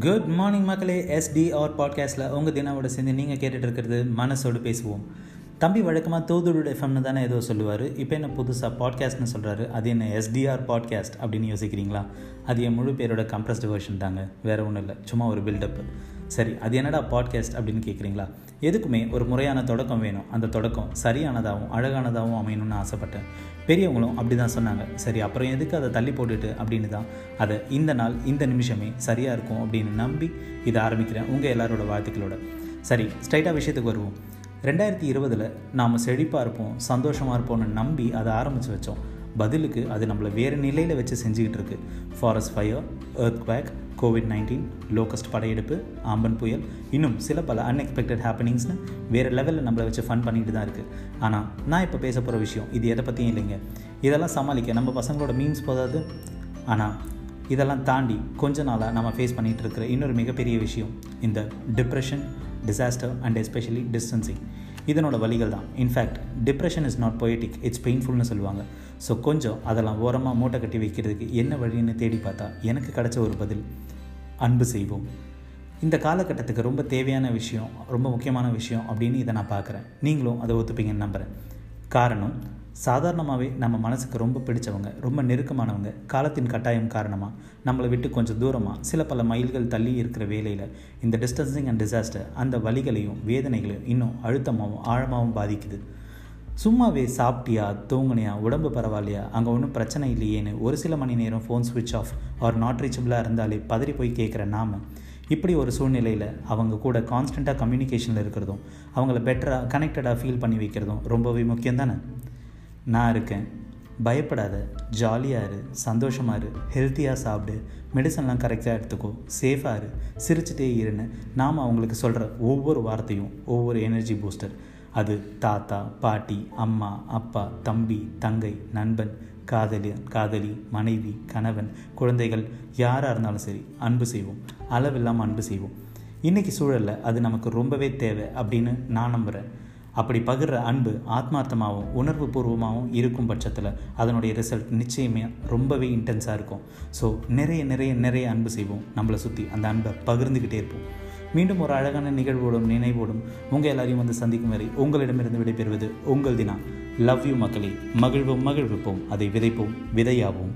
Good morning மக்களே. STR பாட்காஸ்ட்டில் உங்கள் தினாவோட சேர்ந்து நீங்கள் கேட்டுட்டு இருக்கிறது மனசோடு பேசுவோம். தம்பி வழக்கமாக தூதுடு எஃப்எம்னு தானே ஏதோ சொல்லுவார். இப்போ என்ன புதுசாக பாட்காஸ்ட்னு சொல்கிறாரு அது என்ன எஸ்டிஆர் பாட்காஸ்ட் அப்படின்னு யோசிக்கிறீங்களா? அது என் முழு பேரோட கம்ப்ரஸ்டு வெர்ஷன் தாங்க. வேறு ஒன்றும் இல்லை. சும்மா ஒரு பில்டப்பு சரி அது என்னடா பாட்காஸ்ட் அப்படின்னு கேட்குறீங்களா எதுக்குமே ஒரு முறையான தொடக்கம் வேணும். அந்த தொடக்கம் சரியானதாகவும் அழகானதாகவும் அமையணும்னு ஆசைப்பட்டேன். பெரியவங்களும் அப்படி தான் சொன்னாங்க. சரி அப்புறம் எதுக்கு அதை தள்ளி போட்டுட்டு அப்படின்னு தான். அதை இந்த நாள் இந்த நிமிஷமே சரியாக இருக்கும் அப்படின்னு நம்பி இதை ஆரம்பிக்கிறேன். உங்கள் எல்லாரோட வாழ்த்துக்களோட. சரி ஸ்ட்ரைட்டாக விஷயத்துக்கு வருவோம். ரெண்டாயிரத்தி இருபதில் நாம் செழிப்பாக இருப்போம் சந்தோஷமாக இருப்போம்னு நம்பி அதை ஆரம்பித்து வச்சோம். பதிலுக்கு அது நம்மளை வேறு நிலையில் வச்சு செஞ்சுக்கிட்டு இருக்கு. Forest fire earthquake COVID nineteen locust படையெடுப்பு ஆம்பன் புயல் இன்னும் சில பல அன்எக்ஸ்பெக்டட் ஹேப்பனிங்ஸ்னு வேறு லெவலில் நம்மளை வச்சு ஃபன் பண்ணிட்டு தான் இருக்குது ஆனால் நான் இப்போ பேச போகிற விஷயம் இது எதை பற்றியும் இல்லைங்க. இதெல்லாம் சமாளிக்க நம்ம பசங்களோட மீன்ஸ் போதாது. ஆனால் இதெல்லாம் தாண்டி கொஞ்ச நாளாக நம்ம ஃபேஸ் பண்ணிகிட்டு இருக்கிற இன்னொரு மிகப்பெரிய விஷயம் இந்த depression disaster and especially distancing இதனோட வழிகள் தான் in fact depression is not poetic it's பெயின்ஃபுல்னு சொல்லுவாங்க. ஸோ கொஞ்சம் அதெல்லாம் ஓரமாக மூட்டை கட்டி வைக்கிறதுக்கு என்ன வழின்னு தேடி பார்த்தா எனக்கு கிடைச்ச ஒரு பதில் அன்பு செய்வோம். இந்த காலகட்டத்துக்கு ரொம்ப தேவையான விஷயம் ரொம்ப முக்கியமான விஷயம் அப்படின்னு இதை நான் பார்க்குறேன். நீங்களும் அதை ஒத்துப்பீங்கன்னு நம்புகிறேன் காரணம் சாதாரணமாகவே நம்ம மனசுக்கு ரொம்ப பிடிச்சவங்க ரொம்ப நெருக்கமானவங்க காலத்தின் கட்டாயம் காரணமாக நம்மளை விட்டு கொஞ்சம் தூரமாக சில பல மைல்கள் தள்ளி இருக்கிற வேலையில் இந்த டிஸ்டன்சிங் அண்ட் டிசாஸ்டர் அந்த வழிகளையும் வேதனைகளையும் இன்னும் அழுத்தமாகவும் ஆழமாகவும் பாதிக்குது. சும்மாவே சாப்பிட்டியா தூங்குனியா உடம்பு பரவாயில்லையா அங்கே ஒன்றும் பிரச்சனை இல்லையேன்னு ஒரு சில மணி நேரம் ஃபோன் ஸ்விட்ச் ஆஃப் ஆர் நாட் ரீச்சபிளாக இருந்தாலே பதறி போய் கேட்குற நாம. இப்படி ஒரு சூழ்நிலையில் அவங்க கூட கான்ஸ்டண்ட்டாக கம்யூனிகேஷனில் இருக்கிறதும் அவங்கள பெட்டராக கனெக்டடாக ஃபீல் பண்ணி வைக்கிறதும் ரொம்பவே முக்கியம் தானே நான் இருக்கேன். பயப்படாத. ஜாலியாக இரு. சந்தோஷமாக இரு. ஹெல்த்தியாக சாப்பிடு. மெடிசன்லாம் கரெக்டாக எடுத்துக்கோ. சேஃபாக இரு. சிரிச்சுட்டே இருன்னு நாம் அவங்களுக்கு சொல்கிற ஒவ்வொரு வார்த்தையும் ஒவ்வொரு எனர்ஜி பூஸ்டர் அது தாத்தா பாட்டி அம்மா அப்பா தம்பி தங்கை நண்பன் காதலி காதலி மனைவி கணவன் குழந்தைகள் யாராக இருந்தாலும் சரி அன்பு செய்வோம். அளவில்லாமல் அன்பு செய்வோம். இன்றைக்கி சூழலில் அது நமக்கு ரொம்பவே தேவை அப்படின்னு நான் நம்புகிறேன் அப்படி பகிர்ற அன்பு ஆத்மார்த்தமாகவும் உணர்வு பூர்வமாகவும் இருக்கும் பட்சத்தில் அதனுடைய ரிசல்ட் நிச்சயமே ரொம்பவே இன்டென்ஸாக இருக்கும். ஸோ நிறைய நிறைய நிறைய அன்பு செய்வோம். நம்மளை சுற்றி அந்த அன்பை பகிர்ந்துக்கிட்டே இருப்போம். மீண்டும் ஒரு அழகான நிகழ்வோடும் நினைவோடும் உங்கள் எல்லாரையும் வந்து சந்திக்கும் வரை உங்களிடமிருந்து விடைபெறுவது உங்கள் தினா. லவ் யூ மக்களே. மகிழ்வோம் மகிழ்விப்போம். அதை விதைப்போம் விதையாவோம்.